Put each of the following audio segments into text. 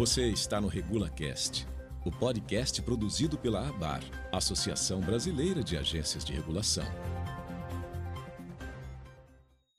Você está no RegulaCast, o podcast produzido pela ABAR, Associação Brasileira de Agências de Regulação.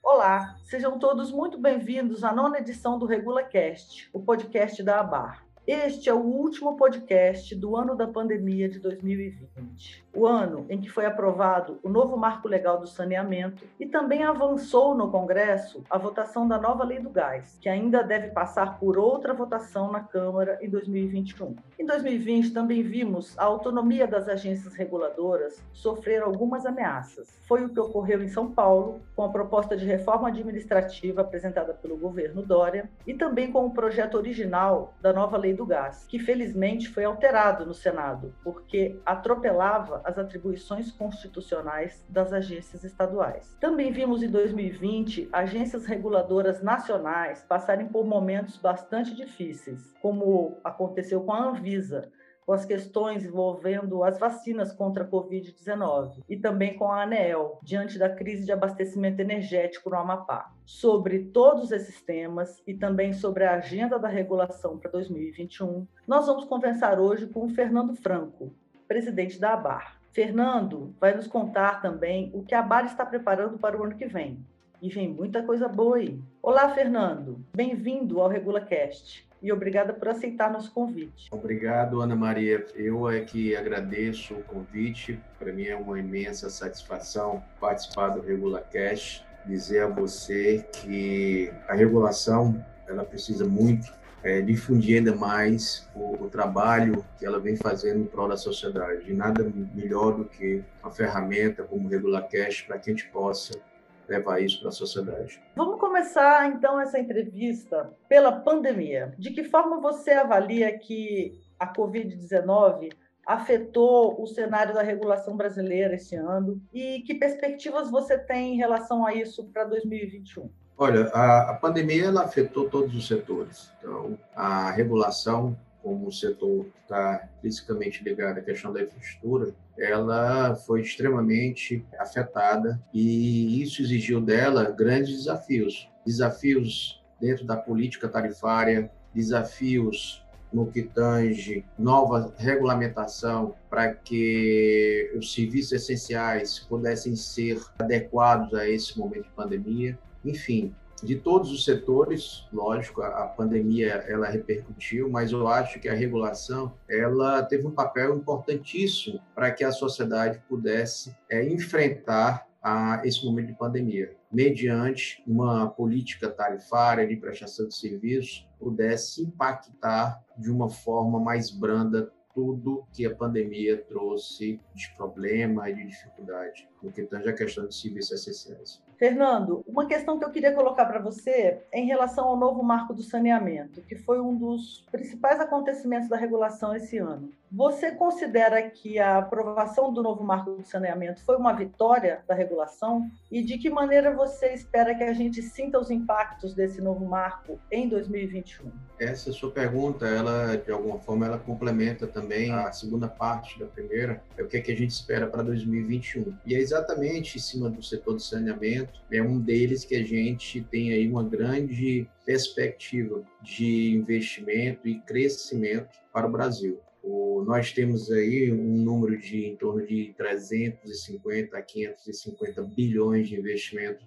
Olá, sejam todos muito bem-vindos à nona edição do RegulaCast, o podcast da ABAR. Este é o último podcast do ano da pandemia de 2020, o ano em que foi aprovado o novo marco legal do saneamento e também avançou no Congresso a votação da nova lei do gás, que ainda deve passar por outra votação na Câmara em 2021. Em 2020 também vimos a autonomia das agências reguladoras sofrer algumas ameaças. Foi o que ocorreu em São Paulo, com a proposta de reforma administrativa apresentada pelo governo Dória e também com o projeto original da nova lei do gás, que felizmente foi alterado no Senado, porque atropelava as atribuições constitucionais das agências estaduais. Também vimos em 2020 agências reguladoras nacionais passarem por momentos bastante difíceis, como aconteceu com a Anvisa, com as questões envolvendo as vacinas contra a Covid-19 e também com a ANEEL, diante da crise de abastecimento energético no Amapá. Sobre todos esses temas e também sobre a agenda da regulação para 2021, nós vamos conversar hoje com o Fernando Franco, presidente da ABAR. Fernando vai nos contar também o que a ABAR está preparando para o ano que vem. E vem muita coisa boa aí. Olá, Fernando. Bem-vindo ao RegulaCast e obrigada por aceitar nosso convite. Obrigado, Ana Maria. Eu é que agradeço o convite. Para mim é uma imensa satisfação participar do RegulaCast, dizer a você que a regulação ela precisa muito é, difundir ainda mais o, o, trabalho que ela vem fazendo em prol da sociedade. E nada melhor do que uma ferramenta como o RegulaCast para que a gente possa levar isso para a sociedade. Vamos começar então essa entrevista pela pandemia. De que forma você avalia que a Covid-19 afetou o cenário da regulação brasileira esse ano e que perspectivas você tem em relação a isso para 2021? Olha, a, a pandemia ela afetou todos os setores. Então, a regulação como o setor está fisicamente ligado à questão da infraestrutura, ela foi extremamente afetada e isso exigiu dela grandes desafios. Desafios dentro da política tarifária, desafios no que tange nova regulamentação para que os serviços essenciais pudessem ser adequados a esse momento de pandemia. Enfim, de todos os setores, lógico, a, pandemia ela repercutiu, mas eu acho que a regulação ela teve um papel importantíssimo para que a sociedade pudesse é, enfrentar a esse momento de pandemia, mediante uma política tarifária de prestação de serviços pudesse impactar de uma forma mais branda tudo que a pandemia trouxe de problema e de dificuldade, no que tange a questão de serviços essenciais. Fernando, uma questão que eu queria colocar para você é em relação ao novo marco do saneamento, que foi um dos principais acontecimentos da regulação esse ano. Você considera que a aprovação do novo marco do saneamento foi uma vitória da regulação? E de que maneira você espera que a gente sinta os impactos desse novo marco em 2021? Essa sua pergunta, ela de alguma forma ela complementa também a segunda parte da primeira, é o que, é que a gente espera para 2021. E é exatamente em cima do setor do saneamento, é um deles que a gente tem aí uma grande perspectiva de investimento e crescimento para o Brasil. O, nós temos aí um número de em torno de 350 a 550 bilhões de investimento,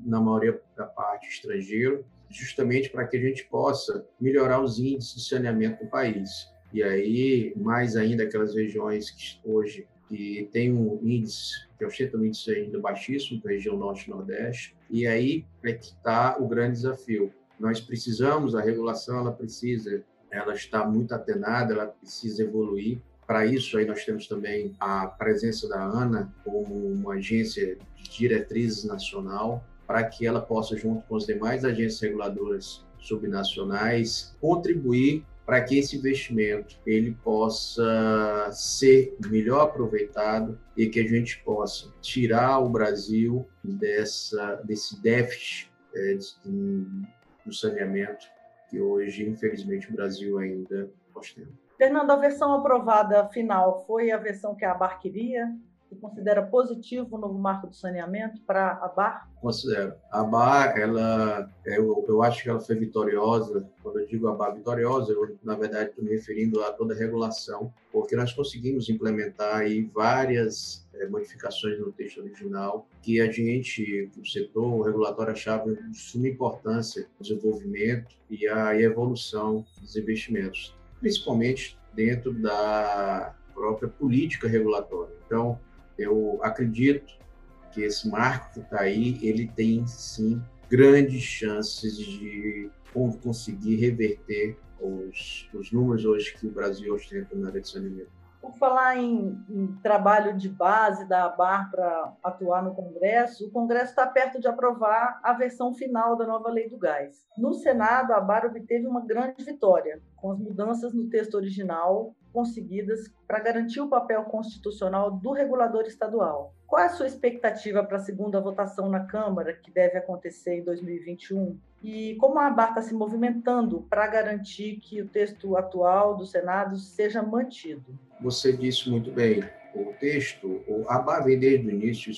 na maioria da parte estrangeiro, justamente para que a gente possa melhorar os índices de saneamento do país. E aí, mais ainda, aquelas regiões que hoje que tem um índice, que ostenta um índice ainda baixíssimo, a região norte e nordeste, e aí é que está o grande desafio. Nós precisamos, a regulação ela precisa ela está muito atenada, ela precisa evoluir. Para isso, aí nós temos também a presença da ANA como uma agência de diretrizes nacional, para que ela possa, junto com as demais agências reguladoras subnacionais, contribuir para que esse investimento ele possa ser melhor aproveitado e que a gente possa tirar o Brasil dessa desse déficit é, do saneamento que hoje, infelizmente, o Brasil ainda ostenta. Fernando, a versão aprovada final foi a versão que a ABAR queria? Considera positivo o novo marco do saneamento para a BAR? Considero. A BAR, ela, eu, eu acho que ela foi vitoriosa. Quando eu digo a BAR vitoriosa, eu, na verdade, estou me referindo a toda a regulação, porque nós conseguimos implementar aí várias é, modificações no texto original que a gente, o setor, o regulatório achava de suma importância no desenvolvimento e a evolução dos investimentos, principalmente dentro da própria política regulatória. Então, eu acredito que esse marco que está aí, ele tem sim grandes chances de conseguir reverter os, os números hoje que o Brasil ostenta na área de saneamento. Por falar em, em, trabalho de base da ABAR para atuar no Congresso, o Congresso está perto de aprovar a versão final da nova lei do gás. No Senado, a ABAR obteve uma grande vitória, com as mudanças no texto original conseguidas para garantir o papel constitucional do regulador estadual. Qual é a sua expectativa para a segunda votação na Câmara, que deve acontecer em 2021? E como a ABAR está se movimentando para garantir que o texto atual do Senado seja mantido? Você disse muito bem. O texto, a ABAR vem desde o início,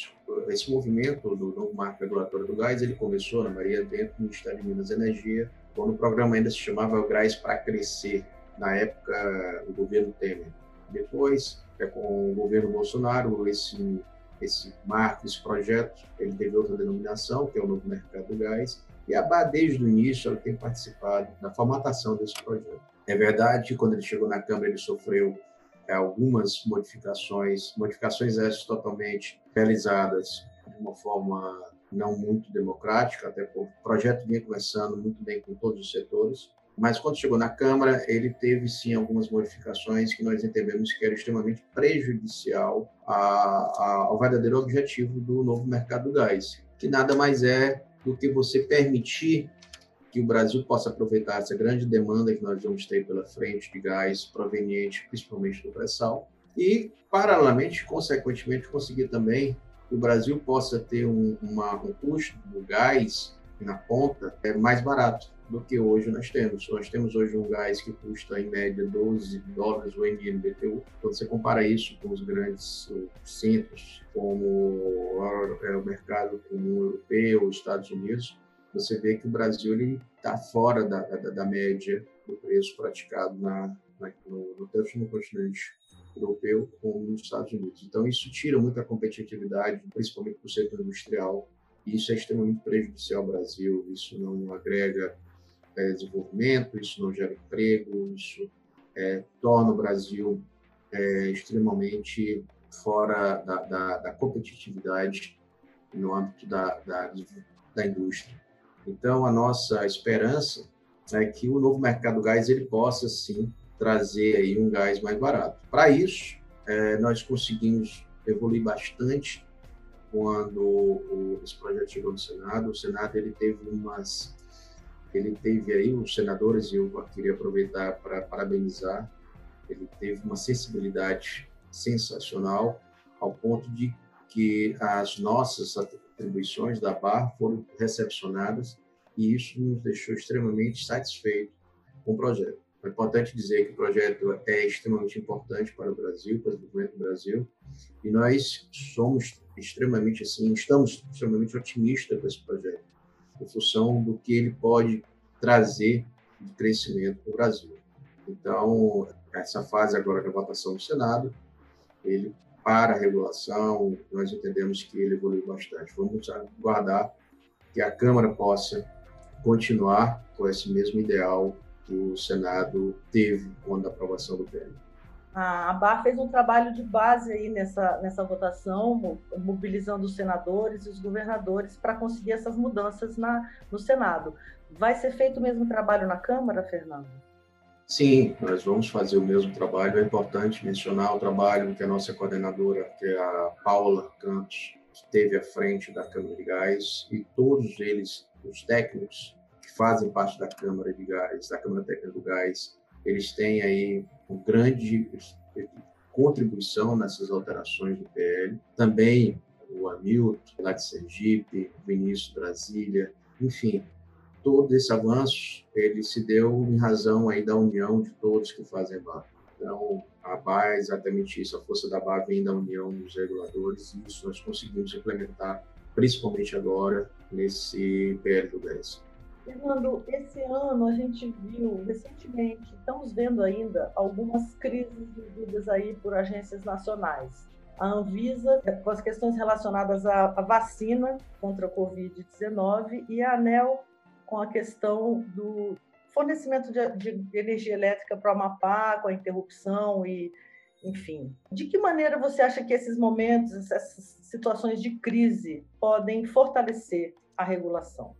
esse movimento do novo marco regulatório do gás, ele começou na Maria dentro do Ministério de Minas e Energia, quando o programa ainda se chamava Gás para Crescer, na época, o governo Temer. Depois, é com o governo Bolsonaro, esse, esse marco, esse projeto, ele teve outra denominação, que é o Novo Mercado do Gás, e a BA, desde o início, ela tem participado da formatação desse projeto. É verdade que quando ele chegou na Câmara, ele sofreu é, algumas modificações, modificações essas totalmente realizadas de uma forma não muito democrática, até porque o projeto vinha conversando muito bem com todos os setores, mas quando chegou na Câmara, ele teve sim algumas modificações que nós entendemos que eram extremamente prejudicial a, a, ao verdadeiro objetivo do novo mercado do gás, que nada mais é do que você permitir que o Brasil possa aproveitar essa grande demanda que nós vamos ter pela frente de gás proveniente principalmente do pré-sal e, paralelamente, consequentemente, conseguir também o Brasil possa ter um, uma, um custo do gás na ponta é mais barato do que hoje nós temos. Nós temos hoje um gás que custa em média 12 dólares o MMBTU. Quando você compara isso com os grandes centros, como é o mercado comum europeu, os Estados Unidos, você vê que o Brasil está fora da, da, da, média do preço praticado na, na, no, no, no continente europeu como nos Estados Unidos. Então, isso tira muita competitividade, principalmente para o setor industrial, e isso é extremamente prejudicial ao Brasil, isso não agrega é, desenvolvimento, isso não gera emprego, isso é, torna o Brasil é, extremamente fora da, da, da, competitividade no âmbito da, da, da indústria. Então, a nossa esperança é que o novo mercado do gás ele possa, sim, trazer aí um gás mais barato. Para isso, é, nós conseguimos evoluir bastante quando o, esse projeto chegou no Senado. O Senado ele teve umas ele teve aí, os senadores, e eu queria aproveitar para parabenizar, ele teve uma sensibilidade sensacional, ao ponto de que as nossas atribuições da BAR foram recepcionadas e isso nos deixou extremamente satisfeitos com o projeto. É importante dizer que o projeto é extremamente importante para o Brasil, para o desenvolvimento do Brasil, e nós somos extremamente assim, estamos extremamente otimistas com esse projeto em função do que ele pode trazer de crescimento para o Brasil. Então, essa fase agora da votação do Senado, ele para a regulação, nós entendemos que ele evoluiu bastante. Vamos aguardar que a Câmara possa continuar com esse mesmo ideal que o Senado teve quando a aprovação do PL a ABAR fez um trabalho de base aí nessa, nessa votação, mobilizando os senadores e os governadores para conseguir essas mudanças na, no Senado. Vai ser feito o mesmo trabalho na Câmara, Fernando? Sim, nós vamos fazer o mesmo trabalho. É importante mencionar o trabalho que a nossa coordenadora, que é a Paula Campos, esteve à frente da Câmara de Gás, e todos eles, os técnicos que fazem parte da Câmara de Gás, da Câmara Técnica do Gás, eles têm aí uma grande contribuição nessas alterações do PL. Também o Hamilton, lá de Sergipe, o Vinícius Brasília, enfim, todo esse avanço ele se deu em razão aí da união de todos que fazem parte. Então, a BA é exatamente isso, a força da BA vem da união dos reguladores e isso nós conseguimos implementar, principalmente agora, nesse PL do 10. Fernando, esse ano a gente viu recentemente, estamos vendo ainda algumas crises vividas aí por agências nacionais. A Anvisa, com as questões relacionadas à, vacina contra a Covid-19, e a ANEL, com a questão do fornecimento de, de energia elétrica para o Amapá, com a interrupção e, enfim. De que maneira você acha que esses momentos, essas situações de crise, podem fortalecer a regulação?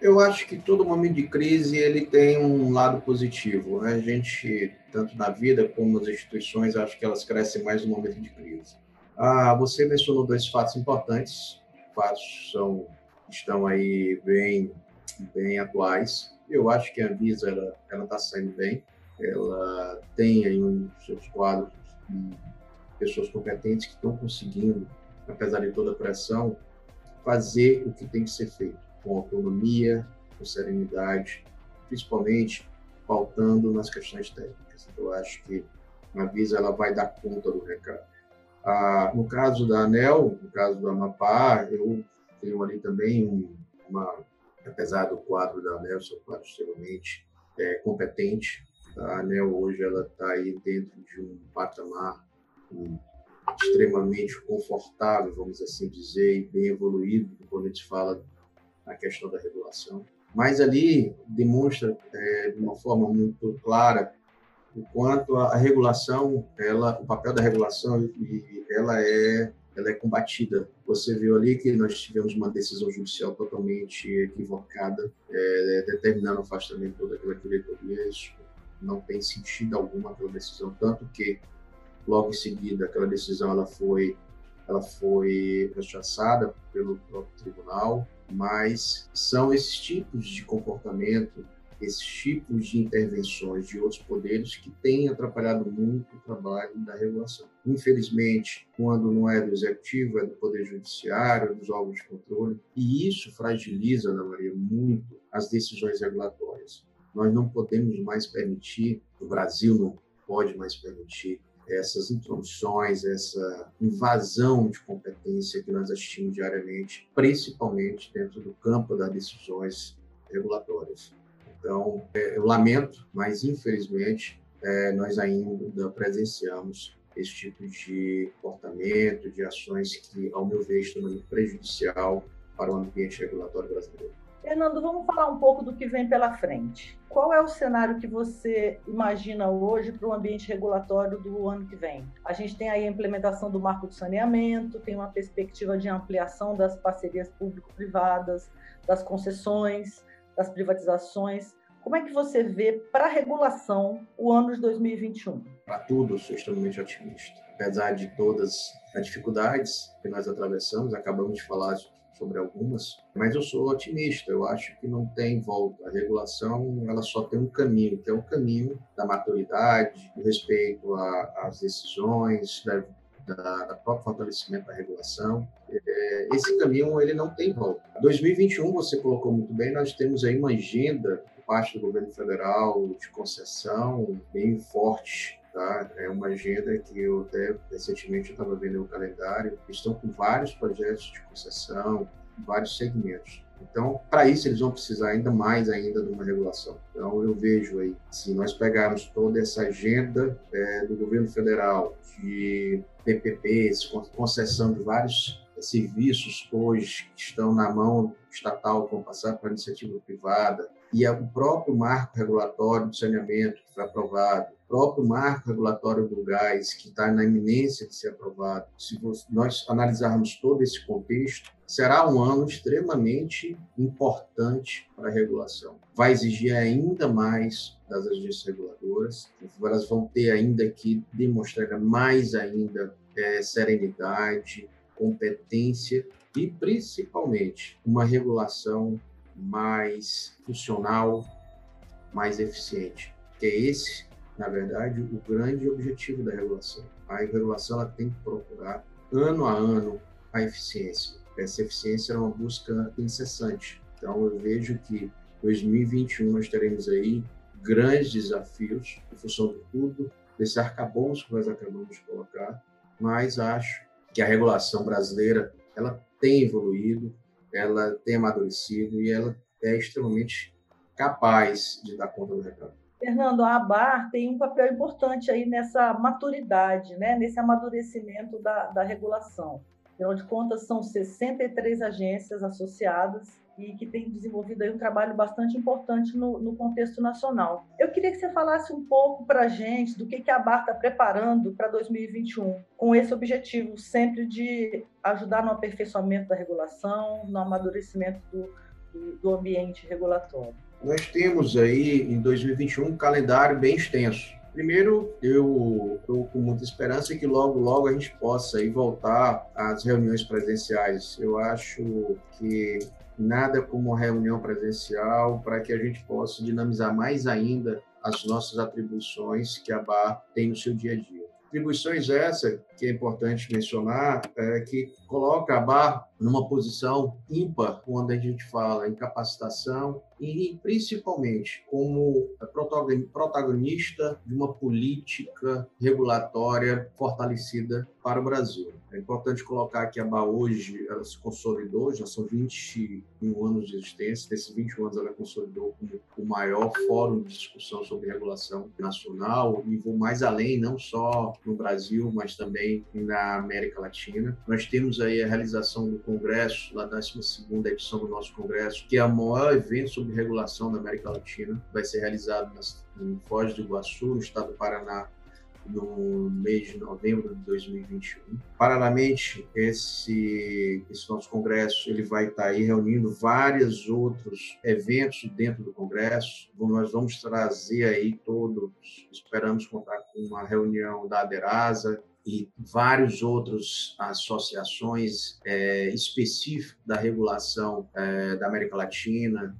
Eu acho que todo momento de crise ele tem um lado positivo. Né? A gente, tanto na vida como nas instituições, acho que elas crescem mais no momento de crise. Ah, você mencionou dois fatos importantes. Fatos são estão aí bem bem atuais. Eu acho que a Visa ela ela está saindo bem. Ela tem aí os seus quadros de pessoas competentes que estão conseguindo, apesar de toda a pressão, fazer o que tem que ser feito com autonomia, com serenidade, principalmente faltando nas questões técnicas. Então, eu acho que a Visa ela vai dar conta do recado. Ah, no caso da ANEL, no caso do Amapá, eu tenho ali também um, uma, apesar do quadro da ANEL ser quadro extremamente é, competente, a ANEL hoje ela está aí dentro de um patamar um, extremamente confortável, vamos assim dizer, e bem evoluído quando a gente fala na questão da regulação. Mas ali demonstra é, de uma forma muito clara o quanto a, regulação, ela, o papel da regulação, ela é ela é combatida. Você viu ali que nós tivemos uma decisão judicial totalmente equivocada, é, determinando o afastamento daquela diretoria. Isso não tem sentido algum aquela decisão, tanto que logo em seguida aquela decisão ela foi ela foi rechaçada pelo próprio tribunal mas são esses tipos de comportamento, esses tipos de intervenções de outros poderes que têm atrapalhado muito o trabalho da regulação. Infelizmente, quando não é do executivo, é do poder judiciário, dos órgãos de controle, e isso fragiliza, Ana Maria, muito as decisões regulatórias. Nós não podemos mais permitir, o Brasil não pode mais permitir essas introduções, essa invasão de competência que nós assistimos diariamente, principalmente dentro do campo das decisões regulatórias. Então, é, eu lamento, mas infelizmente é, nós ainda presenciamos esse tipo de comportamento, de ações que, ao meu ver, estão prejudicial para o ambiente regulatório brasileiro. Fernando, vamos falar um pouco do que vem pela frente. Qual é o cenário que você imagina hoje para o ambiente regulatório do ano que vem? A gente tem aí a implementação do marco de saneamento, tem uma perspectiva de ampliação das parcerias público-privadas, das concessões, das privatizações. Como é que você vê para a regulação o ano de 2021? Para tudo, sou extremamente otimista. Apesar de todas as dificuldades que nós atravessamos, acabamos de falar sobre algumas, mas eu sou otimista. Eu acho que não tem volta. A regulação ela só tem um caminho, que é o caminho da maturidade, do respeito às decisões, da, da, da próprio fortalecimento da regulação. É, esse caminho ele não tem volta. 2021 você colocou muito bem. Nós temos aí uma agenda por parte do governo federal de concessão bem forte Tá? É uma agenda que eu até recentemente estava vendo o calendário, estão com vários projetos de concessão, vários segmentos. Então, para isso eles vão precisar ainda mais ainda de uma regulação. Então, eu vejo aí, se nós pegarmos toda essa agenda é, do governo federal de PPPs, concessão de vários serviços hoje que estão na mão estatal, vão passar para a iniciativa privada, e é o próprio marco regulatório do saneamento que foi aprovado, próprio marco regulatório do gás, que está na iminência de ser aprovado, se nós analisarmos todo esse contexto, será um ano extremamente importante para a regulação. Vai exigir ainda mais das agências reguladoras, elas vão ter ainda que demonstrar mais ainda é, serenidade, competência e, principalmente, uma regulação mais funcional, mais eficiente. Que é esse na verdade, o grande objetivo da regulação. A regulação ela tem que procurar, ano a ano, a eficiência. Essa eficiência é uma busca incessante. Então, eu vejo que 2021 nós teremos aí grandes desafios em função de tudo desse arcabouço que nós acabamos de colocar, mas acho que a regulação brasileira ela tem evoluído, ela tem amadurecido e ela é extremamente capaz de dar conta do recado. Fernando, a ABAR tem um papel importante aí nessa maturidade, né? nesse amadurecimento da, da regulação. Afinal de contas, são 63 agências associadas e que têm desenvolvido aí um trabalho bastante importante no, no contexto nacional. Eu queria que você falasse um pouco para a gente do que, que a ABAR está preparando para 2021, com esse objetivo sempre de ajudar no aperfeiçoamento da regulação, no amadurecimento do, do, do ambiente regulatório. Nós temos aí em 2021 um calendário bem extenso. Primeiro, eu estou com muita esperança que logo, logo a gente possa aí voltar às reuniões presenciais. Eu acho que nada como reunião presencial para que a gente possa dinamizar mais ainda as nossas atribuições que a BAR tem no seu dia a dia. Atribuições essa que é importante mencionar é que coloca a BAR numa posição ímpar quando a gente fala em capacitação e principalmente como protagonista de uma política regulatória fortalecida para o Brasil. É importante colocar que a BA hoje ela se consolidou, já são 21 anos de existência, desses 21 anos ela consolidou como o maior fórum de discussão sobre regulação nacional e vou mais além, não só no Brasil, mas também na América Latina. Nós temos aí a realização do Congresso, a 12 edição do nosso Congresso, que é o maior evento sobre regulação da América Latina. Vai ser realizado em Foz do Iguaçu, no estado do Paraná, no mês de novembro de 2021. Paralelamente, esse, esse nosso congresso ele vai estar aí reunindo vários outros eventos dentro do congresso. Nós vamos trazer aí todos, esperamos contar com uma reunião da Aderasa, e vários outros associações é, específicas da regulação é, da América Latina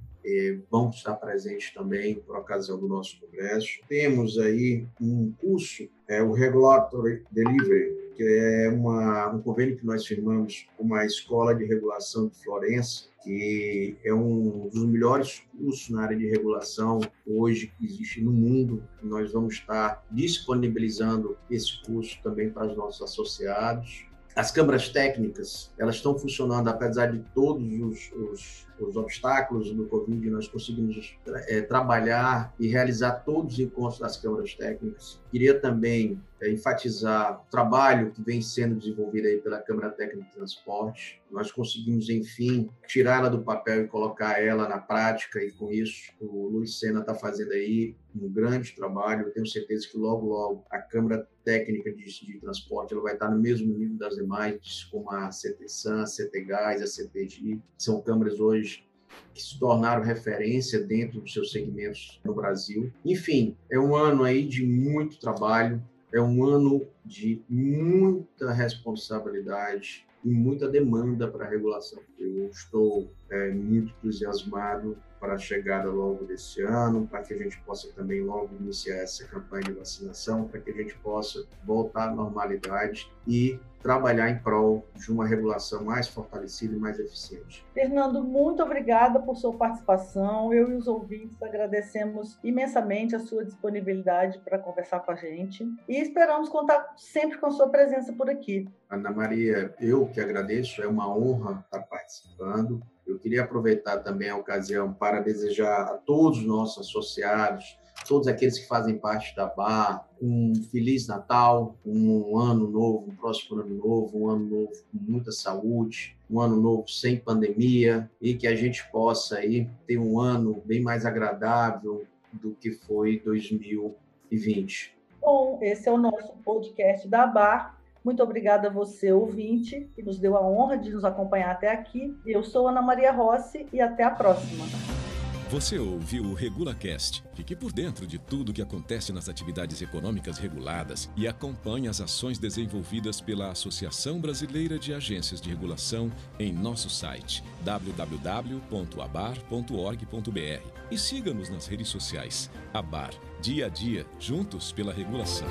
vão estar presentes também por ocasião do nosso congresso. Temos aí um curso, é, o Regulatory Delivery, que é uma, um convênio que nós firmamos com uma escola de regulação de Florença, que é um dos melhores cursos na área de regulação hoje que existe no mundo. Nós vamos estar disponibilizando esse curso também para os nossos associados. As câmaras técnicas, elas estão funcionando, apesar de todos os, os, os obstáculos do Covid, nós conseguimos é, trabalhar e realizar todos os encontros das câmaras técnicas. Queria também é, enfatizar o trabalho que vem sendo desenvolvido aí pela Câmara Técnica de Transporte. Nós conseguimos, enfim, tirá-la do papel e colocar ela na prática, e com isso o Luiz Sena está fazendo aí um grande trabalho. Eu tenho certeza que logo, logo, a Câmara Técnica de, de Transporte ela vai estar no mesmo nível das demais, como a CTSAN, a CTGAS, a CTG. São câmaras hoje que se tornaram referência dentro dos seus segmentos no Brasil. Enfim, é um ano aí de muito trabalho, é um ano de muita responsabilidade e muita demanda para a regulação. Eu estou é, muito entusiasmado para a chegada logo desse ano, para que a gente possa também logo iniciar essa campanha de vacinação, para que a gente possa voltar à normalidade e trabalhar em prol de uma regulação mais fortalecida e mais eficiente. Fernando, muito obrigada por sua participação. Eu e os ouvintes agradecemos imensamente a sua disponibilidade para conversar com a gente e esperamos contar sempre com a sua presença por aqui. Ana Maria, eu que agradeço, é uma honra estar participando. Eu queria aproveitar também a ocasião para desejar a todos os nossos associados, todos aqueles que fazem parte da BAR, um Feliz Natal, um ano novo, um próximo ano novo, um ano novo com muita saúde, um ano novo sem pandemia e que a gente possa aí ter um ano bem mais agradável do que foi 2020. Bom, esse é o nosso podcast da BAR. Muito obrigada a você, ouvinte, que nos deu a honra de nos acompanhar até aqui. Eu sou Ana Maria Rossi e até a próxima. Você ouviu o RegulaCast. Fique por dentro de tudo o que acontece nas atividades econômicas reguladas e acompanhe as ações desenvolvidas pela Associação Brasileira de Agências de Regulação em nosso site www.abar.org.br e siga-nos nas redes sociais. Abar, dia a dia, juntos pela regulação.